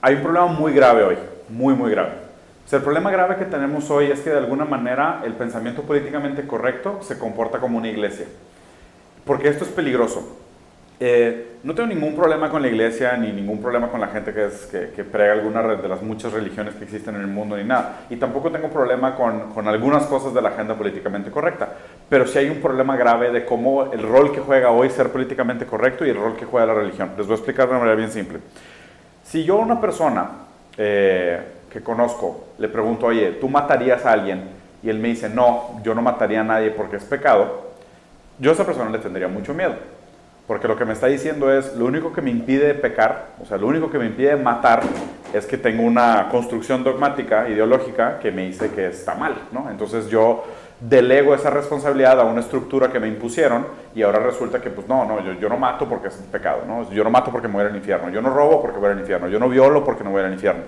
hay un problema muy grave hoy, muy, muy grave. O sea, el problema grave que tenemos hoy es que de alguna manera el pensamiento políticamente correcto se comporta como una iglesia. Porque esto es peligroso. Eh, no tengo ningún problema con la iglesia ni ningún problema con la gente que, es, que, prega alguna de las muchas religiones que existen en el mundo ni nada. Y tampoco tengo problema con, con, algunas cosas de la agenda políticamente correcta. Pero sí hay un problema grave de cómo el rol que juega hoy ser políticamente correcto y el rol que juega la religión. Les voy a explicar de una manera bien simple. Si yo a una persona eh, que conozco le pregunto, oye, ¿tú matarías a alguien? Y él me dice, no, yo no mataría a nadie porque es pecado. Yo a esa persona le tendría mucho miedo porque lo que me está diciendo es, lo único que me impide pecar, o sea, lo único que me impide matar es que tengo una construcción dogmática, ideológica, que me dice que está mal, ¿no? Entonces yo delego esa responsabilidad a una estructura que me impusieron y ahora resulta que, pues no, no, yo, yo no mato porque es pecado, ¿no? Yo no mato porque me voy al infierno, yo no robo porque voy al infierno, yo no violo porque no voy al infierno.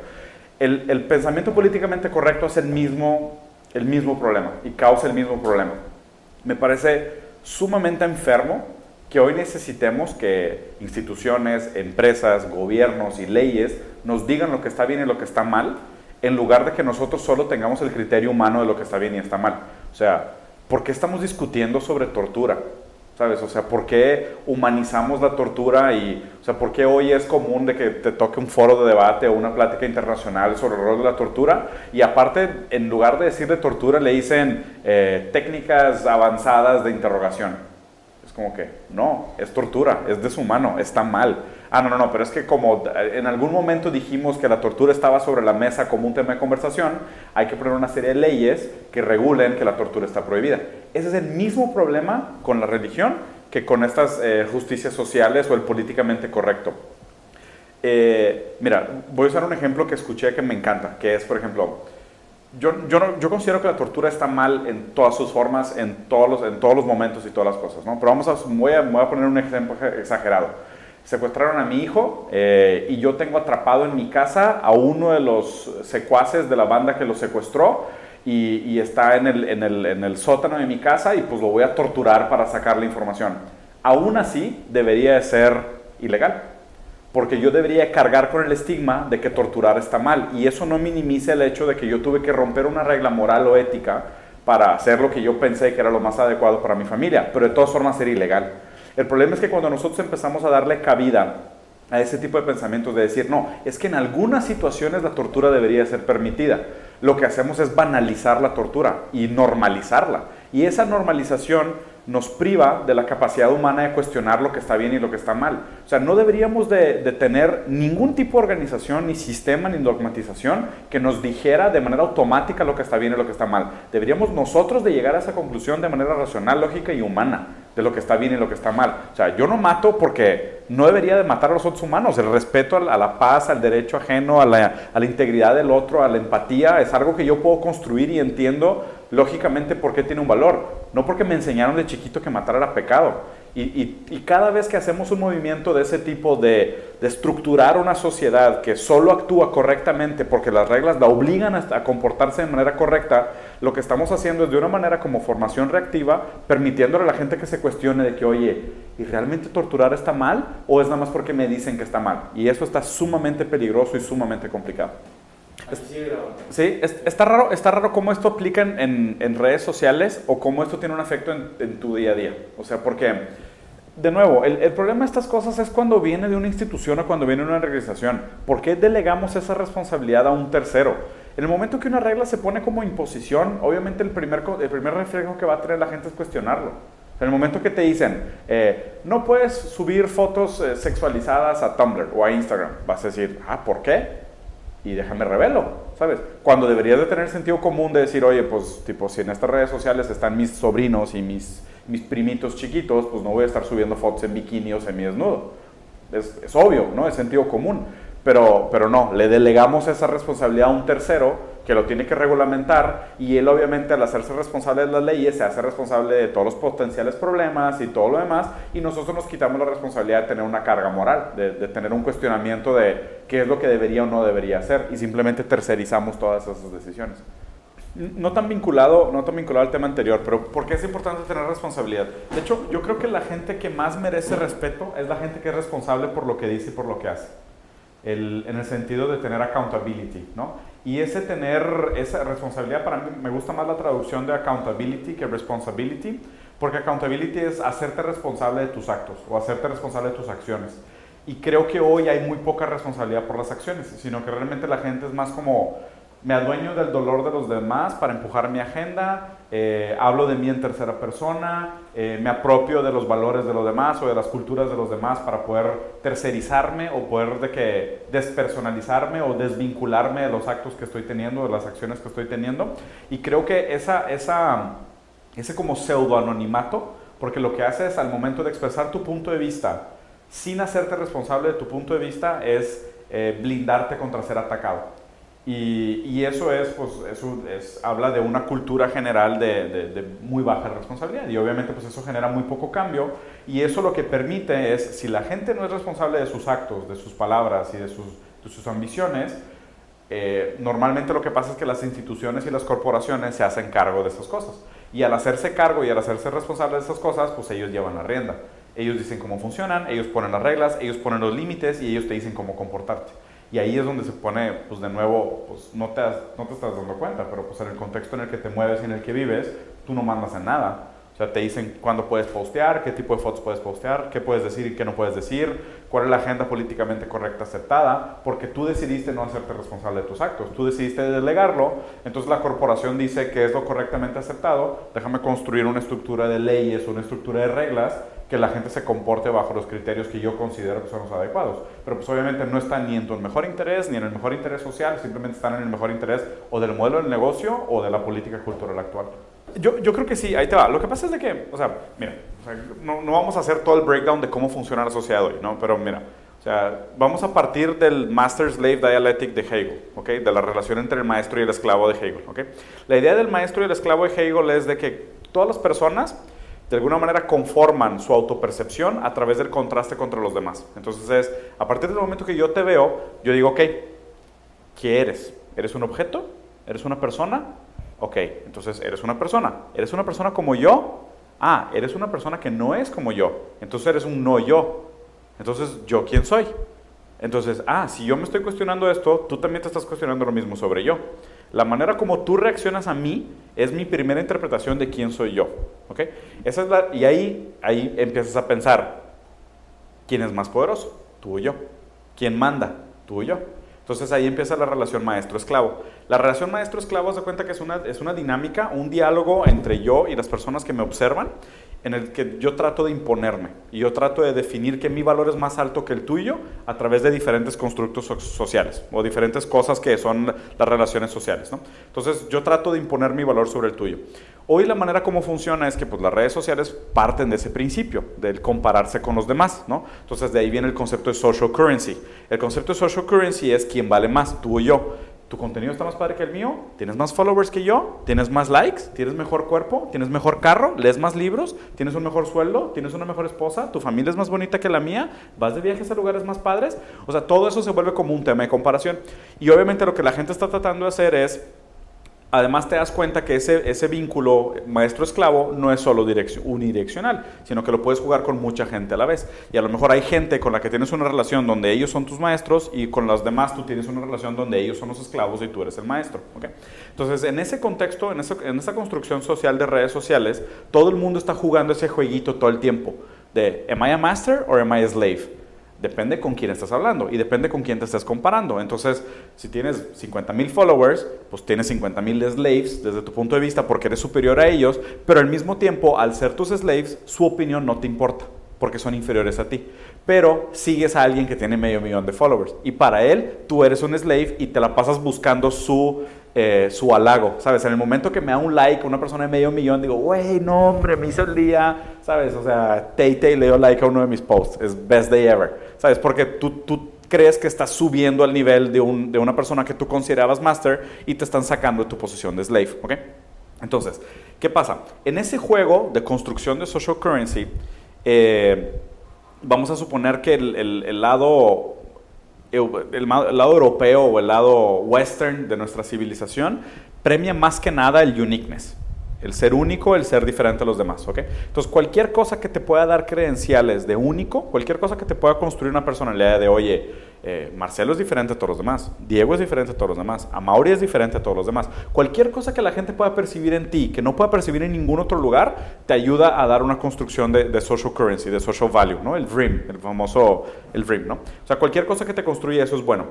El, el pensamiento políticamente correcto es el mismo, el mismo problema y causa el mismo problema. Me parece sumamente enfermo que hoy necesitemos que instituciones, empresas, gobiernos y leyes nos digan lo que está bien y lo que está mal, en lugar de que nosotros solo tengamos el criterio humano de lo que está bien y está mal. O sea, ¿por qué estamos discutiendo sobre tortura? ¿Sabes? O sea, ¿por qué humanizamos la tortura y, o sea, por qué hoy es común de que te toque un foro de debate o una plática internacional sobre el rol de la tortura? Y aparte, en lugar de decir de tortura, le dicen eh, técnicas avanzadas de interrogación como que, no, es tortura, es deshumano, está mal. Ah, no, no, no, pero es que como en algún momento dijimos que la tortura estaba sobre la mesa como un tema de conversación, hay que poner una serie de leyes que regulen que la tortura está prohibida. Ese es el mismo problema con la religión que con estas eh, justicias sociales o el políticamente correcto. Eh, mira, voy a usar un ejemplo que escuché que me encanta, que es, por ejemplo, yo, yo, yo, considero que la tortura está mal en todas sus formas, en todos los, en todos los momentos y todas las cosas, ¿no? Pero vamos a, voy a, voy a poner un ejemplo exagerado. Secuestraron a mi hijo eh, y yo tengo atrapado en mi casa a uno de los secuaces de la banda que lo secuestró y, y está en el, en, el, en el sótano de mi casa y pues lo voy a torturar para sacar la información. Aún así, debería de ser ilegal porque yo debería cargar con el estigma de que torturar está mal. Y eso no minimiza el hecho de que yo tuve que romper una regla moral o ética para hacer lo que yo pensé que era lo más adecuado para mi familia, pero de todas formas era ilegal. El problema es que cuando nosotros empezamos a darle cabida a ese tipo de pensamientos de decir, no, es que en algunas situaciones la tortura debería ser permitida, lo que hacemos es banalizar la tortura y normalizarla. Y esa normalización nos priva de la capacidad humana de cuestionar lo que está bien y lo que está mal. O sea, no deberíamos de, tener ningún tipo de organización, ni sistema, ni dogmatización que nos dijera de manera automática lo que está bien y lo que está mal. Deberíamos nosotros de llegar a esa conclusión de manera racional, lógica y humana de lo que está bien y lo que está mal. O sea, yo no mato porque no debería de matar a los otros humanos. El respeto a la, paz, al derecho ajeno, a la, a la integridad del otro, a la empatía, es algo que yo puedo construir y entiendo lógicamente por qué tiene un valor. No porque me enseñaron de chiquito que matar era pecado. Y, cada vez que hacemos un movimiento de ese tipo de, estructurar una sociedad que solo actúa correctamente porque las reglas la obligan a, comportarse de manera correcta, lo que estamos haciendo es de una manera como formación reactiva, permitiéndole a la gente que se cuestione de que, oye, ¿y realmente torturar está mal o es nada más porque me dicen que está mal? Y eso está sumamente peligroso y sumamente complicado. Sí, está raro, está raro cómo esto aplica en, en, redes sociales o cómo esto tiene un efecto en, tu día a día. O sea, porque, de nuevo, el, el, problema de estas cosas es cuando viene de una institución o cuando viene de una organización. ¿Por qué delegamos esa responsabilidad a un tercero? En el momento que una regla se pone como imposición, obviamente el primer, el primer reflejo que va a tener la gente es cuestionarlo. En el momento que te dicen, eh, no puedes subir fotos eh, sexualizadas a Tumblr o a Instagram, vas a decir, ah, ¿por qué? Y déjame revelo, ¿sabes? Cuando deberías de tener sentido común de decir, oye, pues tipo, si en estas redes sociales están mis sobrinos y mis, mis primitos chiquitos, pues no voy a estar subiendo fotos en bikini o semi desnudo. Es, es obvio, ¿no? Es sentido común. Pero, pero no, le delegamos esa responsabilidad a un tercero que lo tiene que regulamentar y él obviamente al hacerse responsable de las leyes se hace responsable de todos los potenciales problemas y todo lo demás y nosotros nos quitamos la responsabilidad de tener una carga moral, de, de tener un cuestionamiento de qué es lo que debería o no debería hacer y simplemente tercerizamos todas esas decisiones. No tan, vinculado, no tan vinculado al tema anterior, pero ¿por qué es importante tener responsabilidad? De hecho, yo creo que la gente que más merece respeto es la gente que es responsable por lo que dice y por lo que hace. el, en el sentido de tener accountability, ¿no? Y ese tener esa responsabilidad, para mí me gusta más la traducción de accountability que responsibility, porque accountability es hacerte responsable de tus actos o hacerte responsable de tus acciones. Y creo que hoy hay muy poca responsabilidad por las acciones, sino que realmente la gente es más como, me adueño del dolor de los demás para empujar mi agenda, eh, hablo de mí en tercera persona, eh, me apropio de los valores de los demás o de las culturas de los demás para poder tercerizarme o poder de que despersonalizarme o desvincularme de los actos que estoy teniendo, de las acciones que estoy teniendo. Y creo que esa, esa, ese como pseudo anonimato, porque lo que hace es al momento de expresar tu punto de vista, sin hacerte responsable de tu punto de vista, es eh, blindarte contra ser atacado. Y, eso es, pues, eso es, habla de una cultura general de, muy baja responsabilidad. Y obviamente, pues eso genera muy poco cambio. Y eso lo que permite es, si la gente no es responsable de sus actos, de sus palabras y de sus, ambiciones, eh, normalmente lo que pasa es que las instituciones y las corporaciones se hacen cargo de esas cosas. Y al hacerse cargo y al hacerse responsable de esas cosas, pues ellos llevan la rienda. Ellos dicen cómo funcionan, ellos ponen las reglas, ellos ponen los límites y ellos te dicen cómo comportarte. Y ahí es donde se pone, pues de nuevo, pues no te, no te estás dando cuenta, pero pues en el contexto en el que te mueves y en el que vives, tú no mandas en nada. O sea, te dicen cuándo puedes postear, qué tipo de fotos puedes postear, qué puedes decir y qué no puedes decir, cuál es la agenda políticamente correcta aceptada, porque tú decidiste no hacerte responsable de tus actos, tú decidiste delegarlo, entonces la corporación dice que es lo correctamente aceptado, déjame construir una estructura de leyes, una estructura de reglas que la gente se comporte bajo los criterios que yo considero que son los adecuados. Pero pues obviamente no están ni en tu mejor interés, ni en el mejor interés social, simplemente están en el mejor interés o del modelo del negocio o de la política cultural actual. Yo, yo creo que sí, ahí te va. Lo que pasa es de que, o sea, mira, no, no, vamos a hacer todo el breakdown de cómo funciona la sociedad hoy, ¿no? Pero mira, o sea, vamos a partir del Master-Slave Dialectic de Hegel, ¿ok? De la relación entre el maestro y el esclavo de Hegel, ¿ok? La idea del maestro y el esclavo de Hegel es de que todas las personas de alguna manera conforman su autopercepción a través del contraste contra los demás. Entonces es, a partir del momento que yo te veo, yo digo, ok, ¿qué eres? ¿Eres un objeto? ¿Eres una persona? Ok, entonces eres una persona. ¿Eres una persona como yo? Ah, eres una persona que no es como yo. Entonces eres un no yo. Entonces, ¿yo quién soy? Entonces, ah, si yo me estoy cuestionando esto, tú también te estás cuestionando lo mismo sobre yo. La manera como tú reaccionas a mí es mi primera interpretación de quién soy yo. ¿ok? Esa es la, y ahí, ahí empiezas a pensar, ¿quién es más poderoso? Tú o yo. ¿Quién manda? Tú o yo. Entonces ahí empieza la relación maestro-esclavo. La relación maestro-esclavo se cuenta que es una, es una dinámica, un diálogo entre yo y las personas que me observan en el que yo trato de imponerme y yo trato de definir que mi valor es más alto que el tuyo a través de diferentes constructos sociales o diferentes cosas que son las relaciones sociales. ¿no? Entonces yo trato de imponer mi valor sobre el tuyo. Hoy la manera como funciona es que pues, las redes sociales parten de ese principio, del compararse con los demás. ¿no? Entonces de ahí viene el concepto de social currency. El concepto de social currency es quién vale más, tú o yo tu contenido está más padre que el mío, tienes más followers que yo, tienes más likes, tienes mejor cuerpo, tienes mejor carro, lees más libros, tienes un mejor sueldo, tienes una mejor esposa, tu familia es más bonita que la mía, vas de viajes a lugares más padres. O sea, todo eso se vuelve como un tema de comparación. Y obviamente lo que la gente está tratando de hacer es Además te das cuenta que ese, vínculo maestro-esclavo no es solo unidireccional, sino que lo puedes jugar con mucha gente a la vez. Y a lo mejor hay gente con la que tienes una relación donde ellos son tus maestros y con los demás tú tienes una relación donde ellos son los esclavos y tú eres el maestro. Entonces, en ese contexto, en, en esa construcción social de redes sociales, todo el mundo está jugando ese jueguito todo el tiempo de ¿Am I a master or am I a slave? Depende con quién estás hablando y depende con quién te estés comparando. Entonces, si tienes 50 mil followers, pues tienes 50 mil slaves desde tu punto de vista porque eres superior a ellos, pero al mismo tiempo, al ser tus slaves, su opinión no te importa porque son inferiores a ti. Pero sigues a alguien que tiene medio millón de followers y para él tú eres un slave y te la pasas buscando su eh, su halago, ¿sabes? En el momento que me da un like una persona de medio millón, digo, güey, no, hombre, me hizo el día, ¿sabes? O sea, Tay le dio like a uno de mis posts, es best day ever, ¿sabes? Porque tú, tú crees que estás subiendo al nivel de, un, de una persona que tú considerabas master y te están sacando de tu posición de slave, ¿ok? Entonces, ¿qué pasa? En ese juego de construcción de social currency, eh, vamos a suponer que el, el lado el, lado europeo o el lado western de nuestra civilización premia más que nada el uniqueness, el ser único, el ser diferente a los demás, ¿ok? Entonces, cualquier cosa que te pueda dar credenciales de único, cualquier cosa que te pueda construir una personalidad de, oye, eh, Marcelo es diferente a todos los demás, Diego es diferente a todos los demás, Amaury es diferente a todos los demás. Cualquier cosa que la gente pueda percibir en ti, que no pueda percibir en ningún otro lugar, te ayuda a dar una construcción de, social currency, de social value, ¿no? El dream, el famoso, el dream, ¿no? O sea, cualquier cosa que te construya eso es bueno.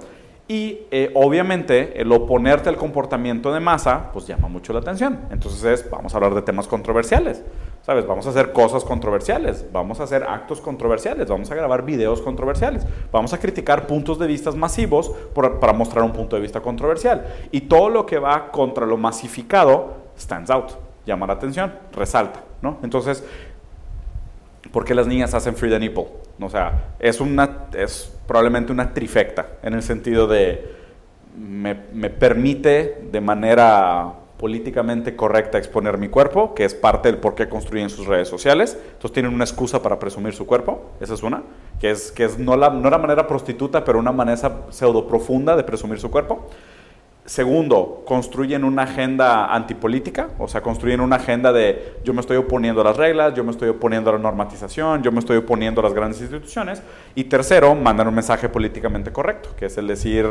Y eh, obviamente el oponerte al comportamiento de masa, pues llama mucho la atención. Entonces es, vamos a hablar de temas controversiales, ¿sabes? Vamos a hacer cosas controversiales, vamos a hacer actos controversiales, vamos a grabar videos controversiales, vamos a criticar puntos de vista masivos para mostrar un punto de vista controversial. Y todo lo que va contra lo masificado stands out, llama la atención, resalta, ¿no? Entonces, ¿por qué las niñas hacen free the nipple? O sea, es, una, es probablemente una trifecta, en el sentido de me, me, permite de manera políticamente correcta exponer mi cuerpo, que es parte del por qué construyen sus redes sociales. Entonces tienen una excusa para presumir su cuerpo, esa es una, que es, que es no, la, no la manera prostituta, pero una manera pseudo profunda de presumir su cuerpo. Segundo, construyen una agenda antipolítica, o sea, construyen una agenda de yo me estoy oponiendo a las reglas, yo me estoy oponiendo a la normatización, yo me estoy oponiendo a las grandes instituciones. Y tercero, mandan un mensaje políticamente correcto, que es el decir,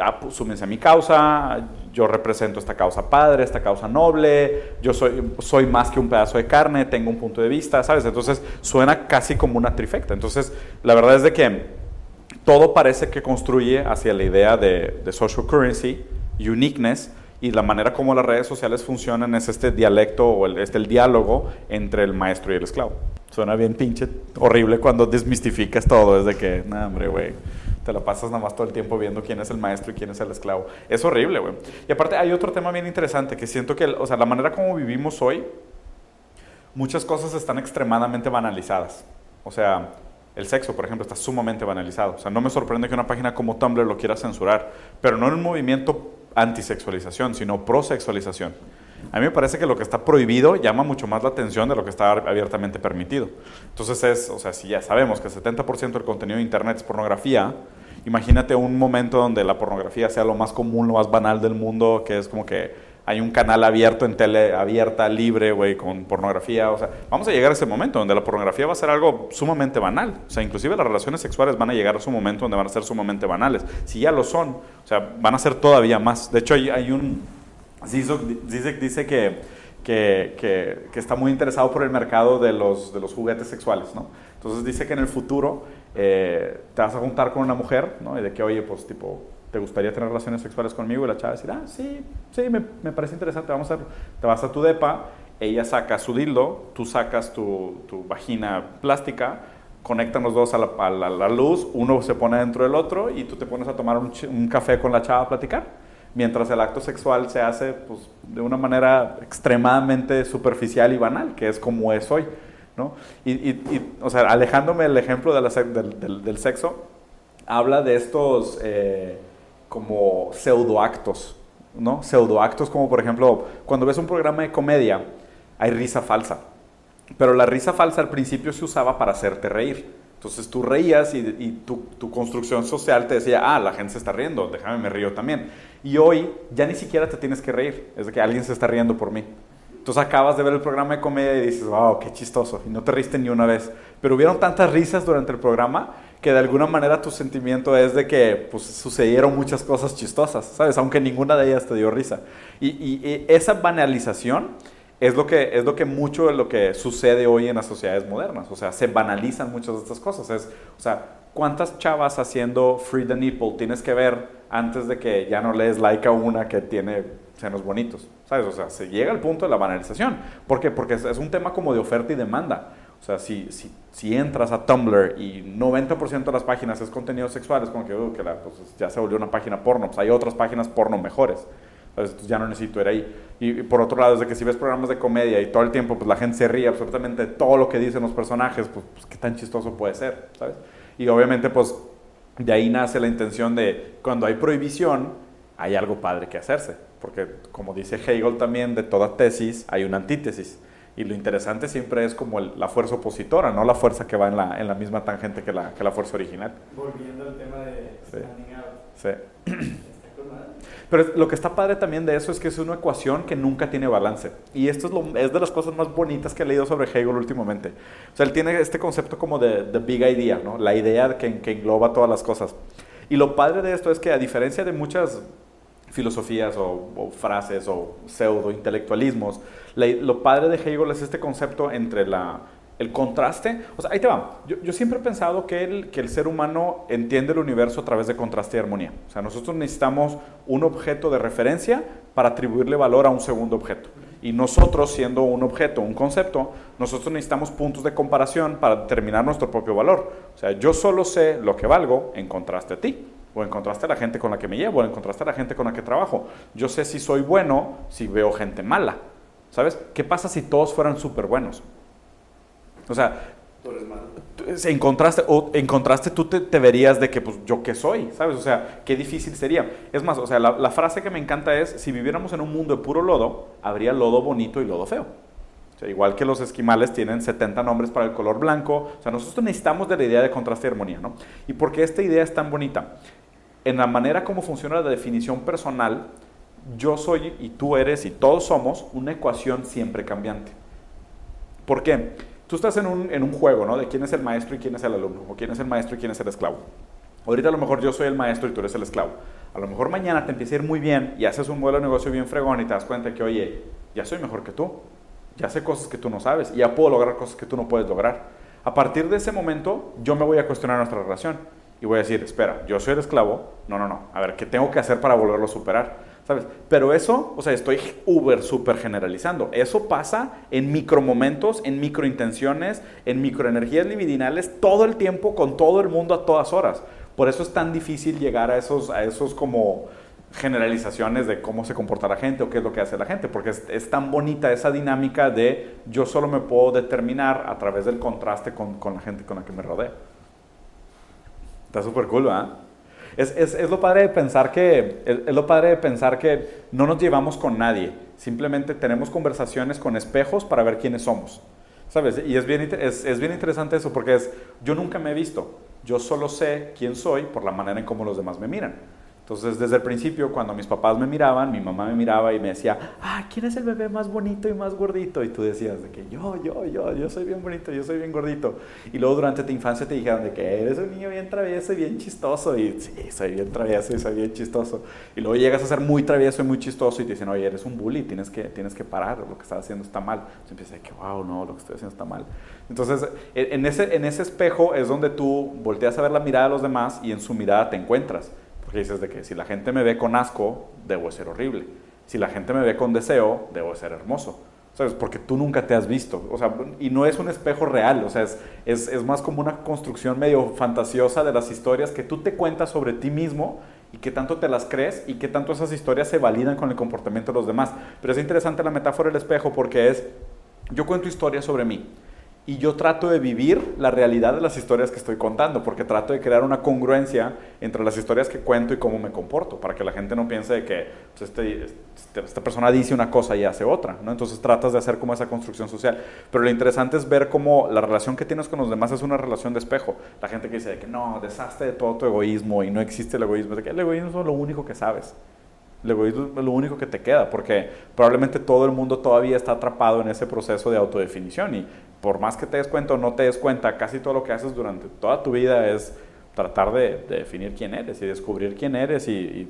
ah, pues, súmense a mi causa, yo represento esta causa padre, esta causa noble, yo soy, soy más que un pedazo de carne, tengo un punto de vista, ¿sabes? Entonces suena casi como una trifecta. Entonces, la verdad es de que todo parece que construye hacia la idea de, de social currency, uniqueness y la manera como las redes sociales funcionan es este dialecto o el, este, el diálogo entre el maestro y el esclavo. Suena bien pinche horrible cuando desmistificas todo, desde que, no, hombre, güey, te la pasas nada más todo el tiempo viendo quién es el maestro y quién es el esclavo. Es horrible, güey. Y aparte hay otro tema bien interesante que siento que, o sea, la manera como vivimos hoy, muchas cosas están extremadamente banalizadas. O sea, el sexo, por ejemplo, está sumamente banalizado. O sea, no me sorprende que una página como Tumblr lo quiera censurar, pero no en un movimiento antisexualización, sino prosexualización. A mí me parece que lo que está prohibido llama mucho más la atención de lo que está abiertamente permitido. Entonces es, o sea, si ya sabemos que el 70% del contenido de Internet es pornografía, imagínate un momento donde la pornografía sea lo más común, lo más banal del mundo, que es como que hay un canal abierto en tele abierta, libre, güey, con pornografía. O sea, vamos a llegar a ese momento donde la pornografía va a ser algo sumamente banal. O sea, inclusive las relaciones sexuales van a llegar a su momento donde van a ser sumamente banales. Si ya lo son, o sea, van a ser todavía más. De hecho, hay, hay un... Zizek dice que, que, que, que, está muy interesado por el mercado de los, de los juguetes sexuales, ¿no? Entonces dice que en el futuro eh, te vas a juntar con una mujer, ¿no? Y de que, oye, pues tipo ¿te gustaría tener relaciones sexuales conmigo? Y la chava decir, ah, sí, sí, me, me parece interesante, vamos a, te vas a tu depa, ella saca su dildo, tú sacas tu, tu vagina plástica, conectan los dos a la, a, la, luz, uno se pone dentro del otro y tú te pones a tomar un, un, café con la chava a platicar, mientras el acto sexual se hace pues, de una manera extremadamente superficial y banal, que es como es hoy. ¿no? Y, y, y o sea, alejándome del ejemplo de la, del, del, del, sexo, habla de estos... Eh, como pseudoactos, ¿no? Pseudoactos como por ejemplo, cuando ves un programa de comedia, hay risa falsa. Pero la risa falsa al principio se usaba para hacerte reír. Entonces tú reías y, tu, tu, construcción social te decía, ah, la gente se está riendo, déjame me río también. Y hoy ya ni siquiera te tienes que reír, es de que alguien se está riendo por mí. Entonces acabas de ver el programa de comedia y dices, wow, qué chistoso, y no te riste ni una vez. Pero hubieron tantas risas durante el programa que de alguna manera tu sentimiento es de que pues, sucedieron muchas cosas chistosas, ¿sabes? Aunque ninguna de ellas te dio risa. Y, y, esa banalización es lo, que, es lo que mucho de lo que sucede hoy en las sociedades modernas. O sea, se banalizan muchas de estas cosas. Es, o sea, ¿cuántas chavas haciendo Free the Nipple tienes que ver antes de que ya no lees like a una que tiene senos bonitos? ¿Sabes? O sea, se llega al punto de la banalización. ¿Por qué? Porque es un tema como de oferta y demanda. O sea, si, si, entras a Tumblr y 90% de las páginas es contenido sexual, es como que, uh, que pues, ya se volvió una página porno. Pues hay otras páginas porno mejores. Entonces ya no necesito ir ahí. Y, por otro lado, desde que si ves programas de comedia y todo el tiempo pues la gente se ríe absolutamente todo lo que dicen los personajes, pues, pues qué tan chistoso puede ser, ¿sabes? Y obviamente pues de ahí nace la intención de cuando hay prohibición, hay algo padre que hacerse. Porque como dice Hegel también, de toda tesis hay una antítesis. Y lo interesante siempre es como la fuerza opositora, no la fuerza que va en la, en la misma tangente que la, que la fuerza original. Volviendo al tema de standing out. Sí. Pero lo que está padre también de eso es que es una ecuación que nunca tiene balance. Y esto es, lo, es de las cosas más bonitas que he leído sobre Hegel últimamente. O sea, él tiene este concepto como de the big idea, ¿no? La idea que, que engloba todas las cosas. Y lo padre de esto es que a diferencia de muchas filosofías o, frases o pseudo intelectualismos, lo padre de Hegel es este concepto entre la, el contraste. O sea, ahí te va. Yo, siempre he pensado que el, que el ser humano entiende el universo a través de contraste y armonía. O sea, nosotros necesitamos un objeto de referencia para atribuirle valor a un segundo objeto. Y nosotros, siendo un objeto, un concepto, nosotros necesitamos puntos de comparación para determinar nuestro propio valor. O sea, yo solo sé lo que valgo en contraste a ti, o en contraste a la gente con la que me llevo, o en contraste a la gente con la que trabajo. Yo sé si soy bueno si veo gente mala. ¿Sabes? ¿Qué pasa si todos fueran súper buenos? O sea, en contraste, o en contraste tú te, verías de que, pues, ¿yo qué soy? ¿Sabes? O sea, qué difícil sería. Es más, o sea, la, frase que me encanta es, si viviéramos en un mundo de puro lodo, habría lodo bonito y lodo feo. O igual que los esquimales tienen 70 nombres para el color blanco, o sea, nosotros necesitamos de la idea de contraste y armonía, ¿no? Y porque esta idea es tan bonita, en la manera como funciona la definición personal, yo soy y tú eres y todos somos una ecuación siempre cambiante. ¿Por qué? Tú estás en un, en un juego, ¿no? De quién es el maestro y quién es el alumno, o quién es el maestro y quién es el esclavo. Ahorita a lo mejor yo soy el maestro y tú eres el esclavo. A lo mejor mañana te empieza a ir muy bien y haces un modelo de negocio bien fregón y te das cuenta que, oye, ya soy mejor que tú. Ya sé cosas que tú no sabes y ya puedo lograr cosas que tú no puedes lograr. A partir de ese momento, yo me voy a cuestionar nuestra relación y voy a decir, espera, yo soy el esclavo. No, no, no. A ver, ¿qué tengo que hacer para volverlo a superar? ¿sabes? Pero eso, o sea, estoy uber súper generalizando. Eso pasa en micromomentos, en microintenciones, en microenergías libidinales, todo el tiempo, con todo el mundo, a todas horas. Por eso es tan difícil llegar a esos, a esos como generalizaciones de cómo se comporta la gente o qué es lo que hace la gente, porque es, es tan bonita esa dinámica de yo solo me puedo determinar a través del contraste con, con la gente con la que me rodea. Está súper cool, ¿verdad? Es, es, es, lo padre de pensar que, es, lo padre de pensar que no nos llevamos con nadie, simplemente tenemos conversaciones con espejos para ver quiénes somos. ¿Sabes? Y es bien, es, es bien interesante eso porque es, yo nunca me he visto, yo solo sé quién soy por la manera en cómo los demás me miran. Entonces, desde el principio, cuando mis papás me miraban, mi mamá me miraba y me decía, ah, ¿quién es el bebé más bonito y más gordito? Y tú decías de que yo, yo, yo, yo soy bien bonito, yo soy bien gordito. Y luego durante tu infancia te dijeron de que eres un niño bien travieso y bien chistoso. Y sí, soy bien travieso y soy bien chistoso. Y luego llegas a ser muy travieso y muy chistoso y te dicen, oye, eres un bully, tienes que, tienes que parar, lo que estás haciendo está mal. Entonces empieza de que, wow, no, lo que estoy haciendo está mal. Entonces, en ese, en ese espejo es donde tú volteas a ver la mirada de los demás y en su mirada te encuentras. Porque dices de que si la gente me ve con asco, debo ser horrible. Si la gente me ve con deseo, debo ser hermoso. ¿Sabes? Porque tú nunca te has visto. O sea, y no es un espejo real. O sea, es, es, es más como una construcción medio fantasiosa de las historias que tú te cuentas sobre ti mismo y qué tanto te las crees y qué tanto esas historias se validan con el comportamiento de los demás. Pero es interesante la metáfora del espejo porque es, yo cuento historias sobre mí y yo trato de vivir la realidad de las historias que estoy contando, porque trato de crear una congruencia entre las historias que cuento y cómo me comporto, para que la gente no piense de que pues, este, este, esta persona dice una cosa y hace otra, ¿no? Entonces tratas de hacer como esa construcción social. Pero lo interesante es ver cómo la relación que tienes con los demás es una relación de espejo. La gente que dice que no, deshazte de todo tu egoísmo y no existe el egoísmo, de que el egoísmo es lo único que sabes. El egoísmo es lo único que te queda, porque probablemente todo el mundo todavía está atrapado en ese proceso de autodefinición y por más que te des cuenta o no te des cuenta, casi todo lo que haces durante toda tu vida es tratar de, definir quién eres y descubrir quién eres y,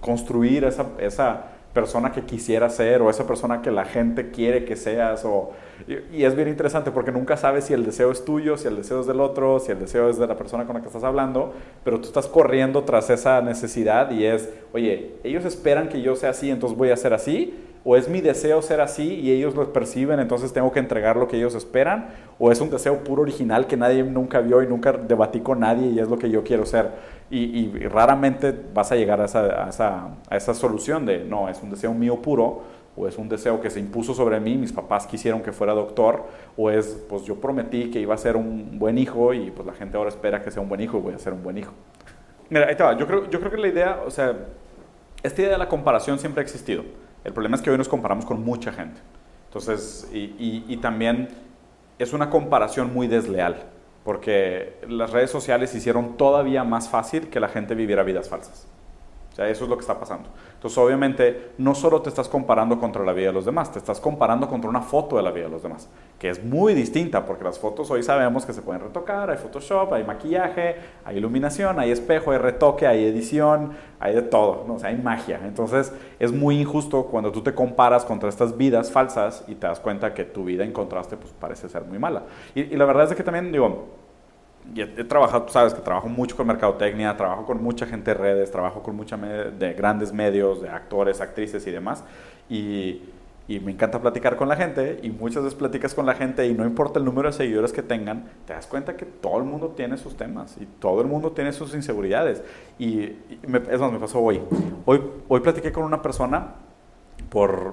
construir esa, esa, persona que quisieras ser o esa persona que la gente quiere que seas. O, y, es bien interesante porque nunca sabes si el deseo es tuyo, si el deseo es del otro, si el deseo es de la persona con la que estás hablando, pero tú estás corriendo tras esa necesidad y es, oye, ellos esperan que yo sea así, entonces voy a ser así o es mi deseo ser así y ellos lo perciben, entonces tengo que entregar lo que ellos esperan, o es un deseo puro original que nadie nunca vio y nunca debatí con nadie y es lo que yo quiero ser. Y, raramente vas a llegar a esa, solución de, no, es un deseo mío puro, o es un deseo que se impuso sobre mí, mis papás quisieron que fuera doctor, o es, pues yo prometí que iba a ser un buen hijo y pues la gente ahora espera que sea un buen hijo y voy a ser un buen hijo. Mira, ahí te va, yo creo, yo creo que la idea, o sea, esta idea de la comparación siempre ha existido. El problema es que hoy nos comparamos con mucha gente. Entonces, y, también es una comparación muy desleal, porque las redes sociales hicieron todavía más fácil que la gente viviera vidas falsas. O sea, eso es lo que está pasando. Entonces, obviamente, no solo te estás comparando contra la vida de los demás, te estás comparando contra una foto de la vida de los demás, que es muy distinta, porque las fotos hoy sabemos que se pueden retocar, hay Photoshop, hay maquillaje, hay iluminación, hay espejo, hay retoque, hay edición, hay de todo, ¿no? o sea, hay magia. Entonces, es muy injusto cuando tú te comparas contra estas vidas falsas y te das cuenta que tu vida en contraste, pues parece ser muy mala. Y, y la verdad es que también, digo, y he, trabajado, tú sabes que trabajo mucho con mercadotecnia, trabajo con mucha gente de redes, trabajo con mucha de grandes medios, de actores, actrices y demás. Y, y, me encanta platicar con la gente y muchas veces platicas con la gente y no importa el número de seguidores que tengan, te das cuenta que todo el mundo tiene sus temas y todo el mundo tiene sus inseguridades. Y, me, es más, me pasó hoy. Hoy, hoy platiqué con una persona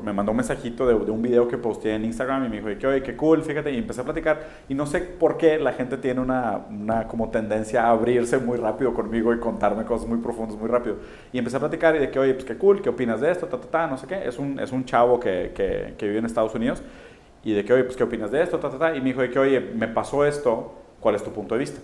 me mandó un mensajito de, un video que posteé en Instagram y me dijo, que oye, qué cool, fíjate, y empecé a platicar y no sé por qué la gente tiene una, como tendencia a abrirse muy rápido conmigo y contarme cosas muy profundas muy rápido. Y empecé a platicar y de que, oye, pues qué cool, qué opinas de esto, ta, ta, ta, no sé qué. Es un, es un chavo que, que, que vive en Estados Unidos y de que, oye, pues qué opinas de esto, ta, ta, ta. Y me dijo de que, oye, me pasó esto, ¿cuál es tu punto de vista?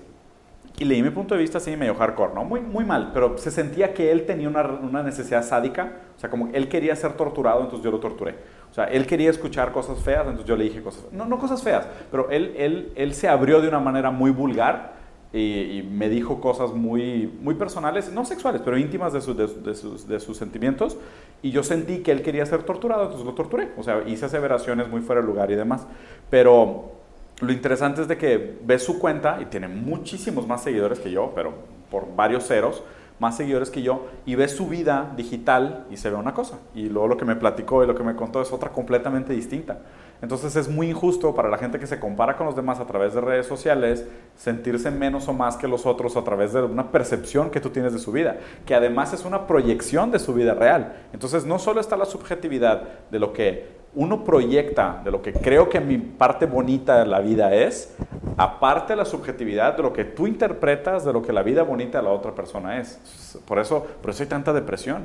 Y leí mi punto de vista así medio hardcore, ¿no? Muy, muy mal, pero se sentía que él tenía una, una, necesidad sádica, o sea, como él quería ser torturado, entonces yo lo torturé. O sea, él quería escuchar cosas feas, entonces yo le dije cosas, no, no cosas feas, pero él, él, él se abrió de una manera muy vulgar y, me dijo cosas muy, muy personales, no sexuales, pero íntimas de, de, de, sus, de sus sentimientos, y yo sentí que él quería ser torturado, entonces lo torturé. O sea, hice aseveraciones muy fuera de lugar y demás, pero lo interesante es de que ves su cuenta y tiene muchísimos más seguidores que yo, pero por varios ceros, más seguidores que yo, y ves su vida digital y se ve una cosa. Y luego lo que me platicó y lo que me contó es otra completamente distinta. Entonces es muy injusto para la gente que se compara con los demás a través de redes sociales sentirse menos o más que los otros a través de una percepción que tú tienes de su vida, que además es una proyección de su vida real. Entonces no solo está la subjetividad de lo que uno proyecta de lo que creo que mi parte bonita de la vida es, aparte de la subjetividad de lo que tú interpretas de lo que la vida bonita de la otra persona es. Por eso, por eso hay tanta depresión.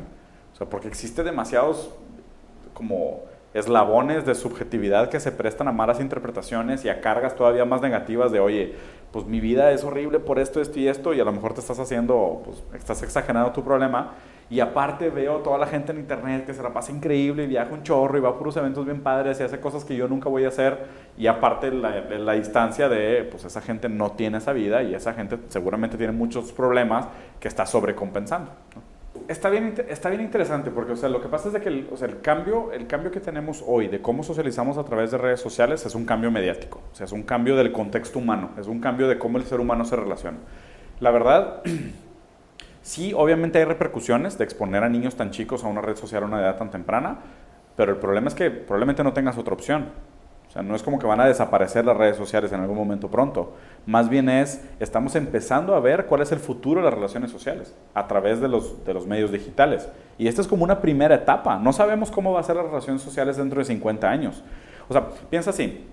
O sea, porque existe demasiados como eslabones de subjetividad que se prestan a malas interpretaciones y a cargas todavía más negativas de, oye, pues mi vida es horrible por esto, esto y esto, y a lo mejor te estás haciendo, pues estás exagerando tu problema y aparte veo toda la gente en internet que se la pasa increíble y viaja un chorro y va a puros eventos bien padres y hace cosas que yo nunca voy a hacer. Y aparte la, la distancia de, pues esa gente no tiene esa vida y esa gente seguramente tiene muchos problemas que está sobrecompensando. Está bien, está bien interesante porque o sea, lo que pasa es de que el, o sea, el, cambio, el cambio que tenemos hoy de cómo socializamos a través de redes sociales es un cambio mediático, o sea, es un cambio del contexto humano, es un cambio de cómo el ser humano se relaciona. La verdad, Sí, obviamente hay repercusiones de exponer a niños tan chicos a una red social a una edad tan temprana, pero el problema es que probablemente no tengas otra opción. O sea, no es como que van a desaparecer las redes sociales en algún momento pronto. Más bien es, estamos empezando a ver cuál es el futuro de las relaciones sociales a través de los, de los medios digitales. Y esta es como una primera etapa. No sabemos cómo va a ser las relaciones sociales dentro de 50 años. O sea, piensa así,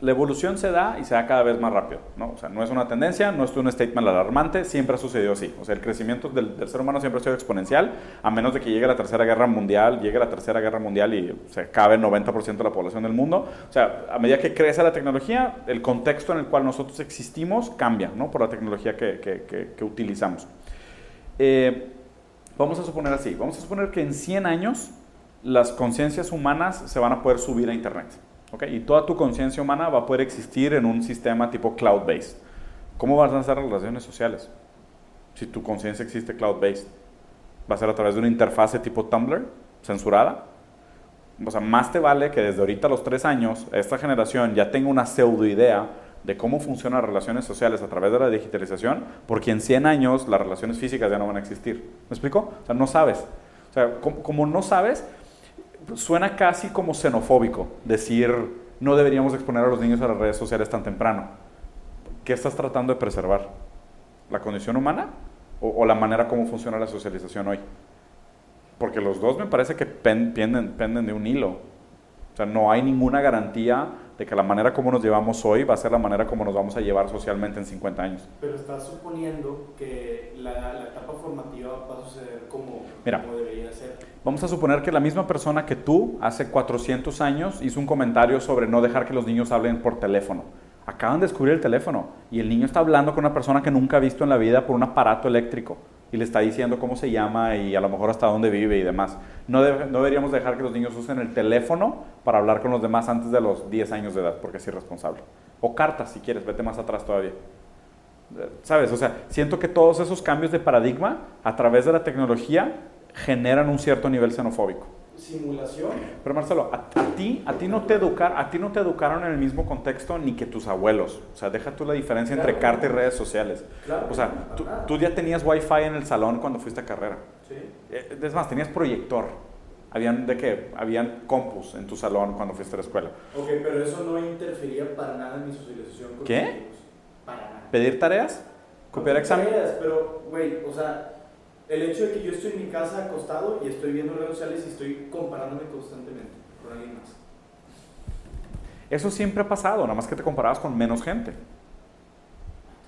la evolución se da y se da cada vez más rápido, ¿no? O sea, no es una tendencia, no es un statement alarmante, siempre ha sucedido así. O sea, el crecimiento del, ser humano siempre ha sido exponencial, a menos de que llegue la Tercera Guerra Mundial, llegue la Tercera Guerra Mundial y se acabe el 90% de la población del mundo. O sea, a medida que crece la tecnología, el contexto en el cual nosotros existimos cambia, ¿no? Por la tecnología que, utilizamos. Eh, vamos a suponer así, vamos a suponer que en 100 años las conciencias humanas se van a poder subir a Internet. Y toda tu conciencia humana va a poder existir en un sistema tipo cloud-based. ¿Cómo vas a hacer relaciones sociales? Si tu conciencia existe cloud-based. ¿Va a ser a través de una interfase tipo Tumblr, censurada? O sea, más te vale que desde ahorita a los tres años, esta generación ya tenga una pseudo idea de cómo funcionan las relaciones sociales a través de la digitalización, porque en 100 años las relaciones físicas ya no van a existir. ¿Me explico? O sea, no sabes. O sea, como no sabes, suena casi como xenofóbico decir no deberíamos exponer a los niños a las redes sociales tan temprano. ¿Qué estás tratando de preservar? ¿La condición humana o, la manera como funciona la socialización hoy? Porque los dos me parece que penden, penden de un hilo. O sea, no hay ninguna garantía de que la manera como nos llevamos hoy va a ser la manera como nos vamos a llevar socialmente en 50 años. Pero estás suponiendo que la, etapa formativa va a suceder como, Mira, como debería ser. Vamos a suponer que la misma persona que tú hace 400 años hizo un comentario sobre no dejar que los niños hablen por teléfono. Acaban de descubrir el teléfono y el niño está hablando con una persona que nunca ha visto en la vida por un aparato eléctrico. Y le está diciendo cómo se llama y a lo mejor hasta dónde vive y demás. No, no deberíamos dejar que los niños usen el teléfono para hablar con los demás antes de los 10 años de edad, porque es irresponsable. O cartas, si quieres, vete más atrás todavía. ¿Sabes? O sea, siento que todos esos cambios de paradigma a través de la tecnología generan un cierto nivel xenofóbico. Simulación. Pero Marcelo, a, ti, a, ti no te educar, a ti no te educaron en el mismo contexto ni que tus abuelos. O sea, deja tú la diferencia entre carta y redes sociales. Claro, o sea, tú, tú, ya tenías wifi en el salón cuando fuiste a carrera. Sí. Eh, es más, tenías proyector. Habían de qué? Habían compus en tu salón cuando fuiste a la escuela. Ok, pero eso no interfería para nada en mi socialización con ¿Qué? Para nada. ¿Pedir tareas? ¿Copiar tareas, Pero, güey, o sea, el hecho de que yo estoy en mi casa acostado y estoy viendo redes sociales y estoy comparándome constantemente con alguien más. Eso siempre ha pasado, nada más que te comparabas con menos gente.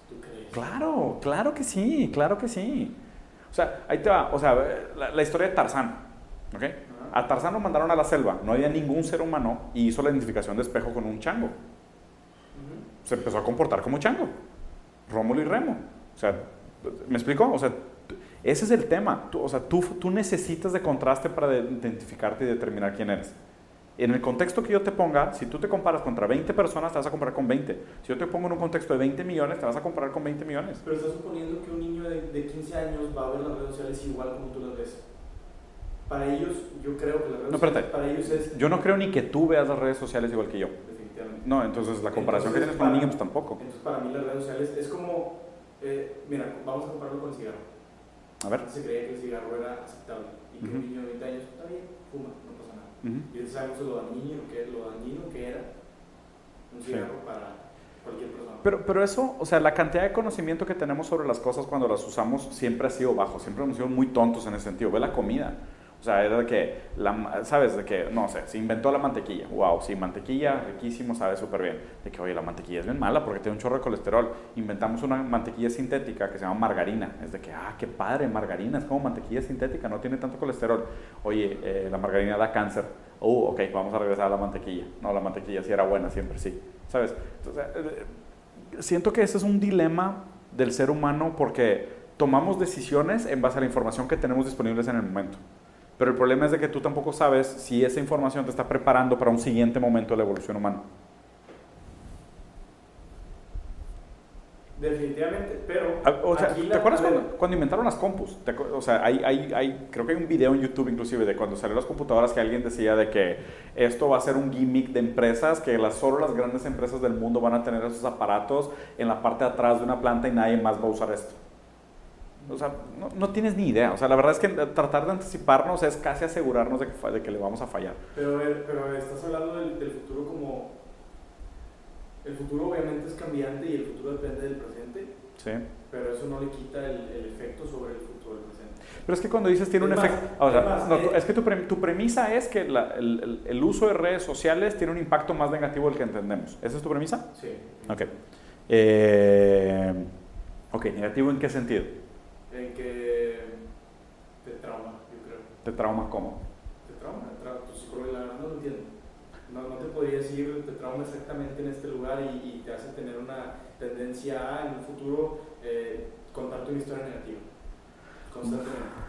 ¿Tú crees? Claro, claro que sí, claro que sí. O sea, ahí te va, o sea, la, la historia de Tarzán, ¿ok? A Tarzán lo mandaron a la selva, no había ningún ser humano y hizo la identificación de espejo con un chango. Se empezó a comportar como chango. Rómulo y Remo. O sea, ¿me explico? O sea, ese es el tema. Tú- o sea, tú, tú necesitas de contraste para de- identificarte y determinar quién eres. En el contexto que yo te ponga, si tú te comparas contra 20 personas, te vas a comparar con 20. Si yo te pongo en un contexto de 20 millones, te vas a comparar con 20 millones. Pero estás suponiendo que un niño de, de 15 años va a ver las redes sociales igual como tú las ves. Para ellos, yo creo que las redes No, sociales, espérate. para ellos es Yo no creo ni que tú veas las redes sociales igual que yo. definitivamente. No, entonces la comparación Entonces, que tienes con un niño, pues tampoco. Entonces, para mí las redes sociales es como, eh, mira, vamos a compararlo con el cigarro. A ver. Se creía que el cigarro era aceptable y que un niño de 20 años está bien, fuma, no pasa nada. Y ahorita sabemos lo dañino que, lo dañino que era un Sí. cigarro para cualquier persona. Pero, pero eso, o sea, la cantidad de conocimiento que tenemos sobre las cosas cuando las usamos siempre ha sido bajo, siempre hemos sido muy tontos en ese sentido. Ve la comida. O sea, era de que, ¿sabes? De que, no sé, se inventó la mantequilla. Wow, sí, mantequilla, riquísimo, sabe súper bien. De que, oye, la mantequilla es bien mala porque tiene un chorro de colesterol. Inventamos una mantequilla sintética que se llama margarina. Es de que, ah, qué padre, margarina, es como mantequilla sintética, no tiene tanto colesterol. Oye, eh, la margarina da cáncer. Uh, ok, vamos a regresar a la mantequilla. No, la mantequilla sí era buena, siempre sí. ¿Sabes? Entonces, eh, siento que ese es un dilema del ser humano porque tomamos decisiones en base a la información que tenemos disponibles en el momento. Pero el problema es de que tú tampoco sabes si esa información te está preparando para un siguiente momento de la evolución humana. Definitivamente, pero. Ah, O sea, ¿te acuerdas cuando, cuando inventaron las compus? ¿Te acu- o sea, hay, hay, hay, creo que hay un video en YouTube inclusive de cuando salieron las computadoras que alguien decía de que esto va a ser un gimmick de empresas, que las, solo las grandes empresas del mundo van a tener esos aparatos en la parte de atrás de una planta y nadie más va a usar esto. O sea, no, no tienes ni idea. O sea, la verdad es que tratar de anticiparnos es casi asegurarnos de que, de que le vamos a fallar. Pero, pero estás hablando del, del futuro como. El futuro obviamente es cambiante y el futuro depende del presente, ¿sí? pero eso no le quita el, el efecto sobre el futuro del presente. Pero es que cuando dices tiene un Es más, efecto... O sea, es más, no, eh, es que tu, pre- tu premisa es que la- el, el- el uso de redes sociales tiene un impacto más negativo del que entendemos. ¿Esa es tu premisa? Sí. Ok. Eh, ok, negativo en qué sentido? En que te trauma, yo creo. ¿Te trauma cómo? Te trauma, te trauma. Tu psicólogo, la verdad no lo entiendo. No, no te podría decir, te trauma exactamente en este lugar y, y te hace tener una tendencia a, en un futuro, eh, contarte una historia negativa. Constantemente.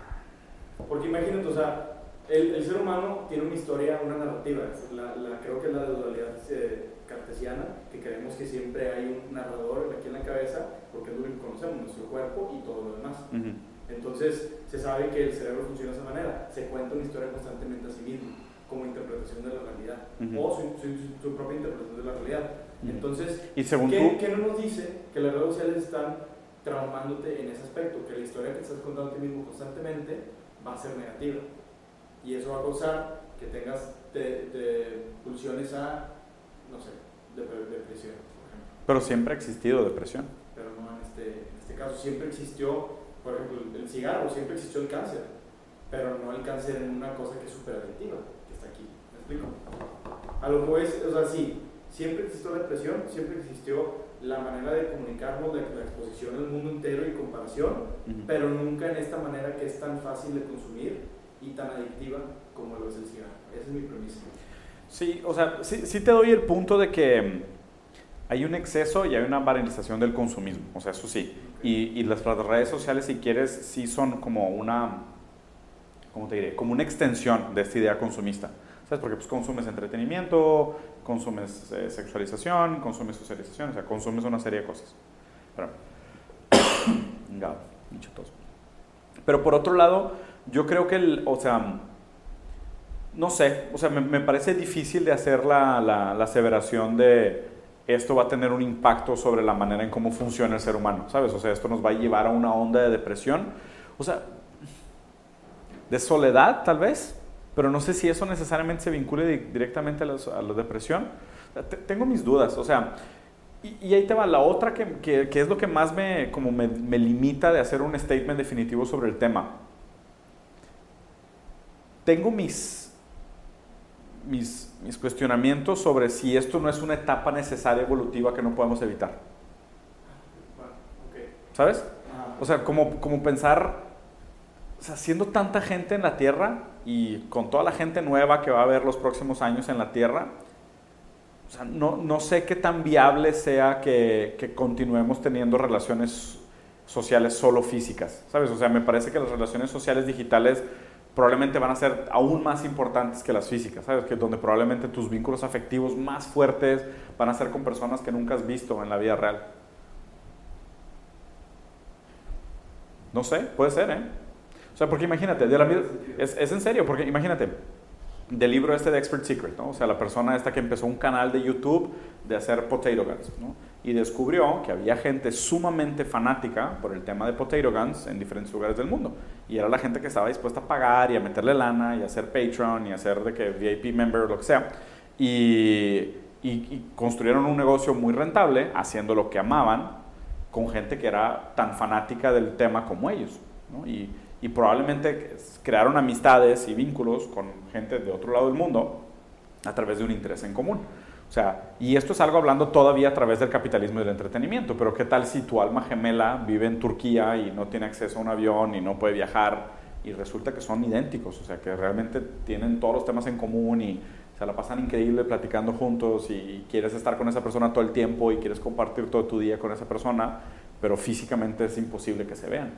Porque imagínate, o sea, el, el ser humano tiene una historia, una narrativa. La, la- creo que es la dualidad eh, cartesiana, que creemos que siempre hay un narrador aquí en la cabeza, porque es lo que conocemos, nuestro cuerpo y todo lo demás. Ujú. Entonces, se sabe que el cerebro funciona de esa manera. Se cuenta una historia constantemente a sí mismo, como interpretación de la realidad, Ujú. o su, su- su propia interpretación de la realidad. Ujú. Entonces, Y según ¿qué, tú... qué no nos dice que las redes sociales están traumándote en ese aspecto? Que la historia que estás contando a ti mismo constantemente va a ser negativa. Y eso va a causar que tengas de, de pulsiones a, no sé, de, depresión, por ejemplo Pero siempre ha existido depresión. pero no en este, en este caso. Siempre existió, por ejemplo, el cigarro, siempre existió el cáncer, pero no el cáncer en una cosa que es súper adictiva, que está aquí. ¿Me explico? A lo que es, o sea, sí, siempre existió la depresión, siempre existió la manera de comunicarnos, la, la exposición al mundo entero y comparación, Ujú. pero nunca en esta manera que es tan fácil de consumir y tan adictiva como lo es el cigarro. Esa es mi premisa. Sí, o sea, sí, sí te doy el punto de que mm, hay un exceso y hay una banalización del consumismo. O sea, eso sí. Y, y, las, redes sociales, si quieres, sí son como una, ¿cómo te diré? Como una extensión de esta idea consumista. ¿Sabes? Porque pues consumes entretenimiento, consumes eh, sexualización, consumes socialización, o sea, consumes una serie de cosas. Pero, Pero por otro lado, yo creo que, el, o sea, no sé, o sea, me, me parece difícil de hacer la, la, la aseveración de esto va a tener un impacto sobre la manera en cómo funciona el ser humano, ¿sabes? O sea, esto nos va a llevar a una onda de depresión, o sea, de soledad tal vez, pero no sé si eso necesariamente se vincule directamente a, la depresión. tengo mis dudas, o sea, y, ahí te va la otra que, que, es lo que más me, como me, me limita de hacer un statement definitivo sobre el tema. Tengo mis, mis, mis cuestionamientos sobre si esto no es una etapa necesaria evolutiva que no podemos evitar. ¿Sabes? O sea, como, como pensar, o sea, siendo tanta gente en la Tierra y con toda la gente nueva que va a haber los próximos años en la Tierra, o sea, no, no, sé qué tan viable sea que, que, continuemos teniendo relaciones sociales solo físicas, ¿sabes? O sea, me parece que las relaciones sociales digitales probablemente van a ser aún más importantes que las físicas, ¿sabes? Que donde probablemente tus vínculos afectivos más fuertes van a ser con personas que nunca has visto en la vida real. No sé, puede ser, ¿eh? O sea, porque imagínate, de la es, es en serio, porque imagínate, del libro este de Expert Secret, ¿no? O sea, la persona esta que empezó un canal de YouTube de hacer potato guns, ¿no? Y descubrió que había gente sumamente fanática por el tema de potato guns en diferentes lugares del mundo. Y era la gente que estaba dispuesta a pagar y a meterle lana y a hacer Patreon y a hacer de que VIP member o lo que sea. Y, y, construyeron un negocio muy rentable haciendo lo que amaban con gente que era tan fanática del tema como ellos, ¿no? Y, y probablemente crearon amistades y vínculos con gente de otro lado del mundo a través de un interés en común. O sea, y esto es algo hablando todavía a través del capitalismo y del entretenimiento, pero ¿qué tal si tu alma gemela vive en Turquía y no tiene acceso a un avión y no puede viajar y resulta que son idénticos, o sea, que realmente tienen todos los temas en común y se la pasan increíble platicando juntos y quieres estar con esa persona todo el tiempo y quieres compartir todo tu día con esa persona, pero físicamente es imposible que se vean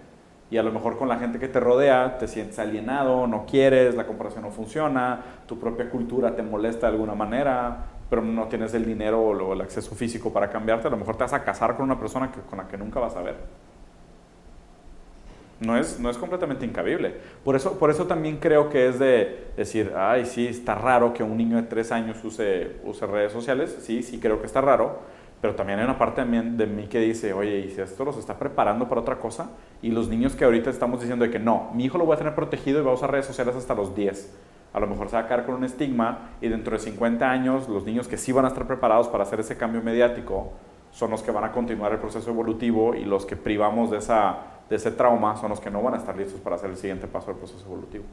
y a lo mejor con la gente que te rodea te sientes alienado, no quieres, la comparación no funciona, tu propia cultura te molesta de alguna manera, pero no tienes el dinero o el acceso físico para cambiarte, a lo mejor te vas a casar con una persona que, con la que nunca vas a ver. No es, no es completamente incabible. Por eso, por eso también creo que es de decir, ay, sí, está raro que un niño de tres años use, use redes sociales. Sí, sí creo que está raro pero también hay una parte de mí, que dice, oye, ¿y si esto los está preparando para otra cosa? Y los niños que ahorita estamos diciendo de que no, mi hijo lo voy a tener protegido y va a usar redes sociales hasta los 10. A lo mejor se va a quedar con un estigma y dentro de 50 años los niños que sí van a estar preparados para hacer ese cambio mediático son los que van a continuar el proceso evolutivo y los que privamos de, esa, de ese trauma son los que no van a estar listos para hacer el siguiente paso del proceso evolutivo.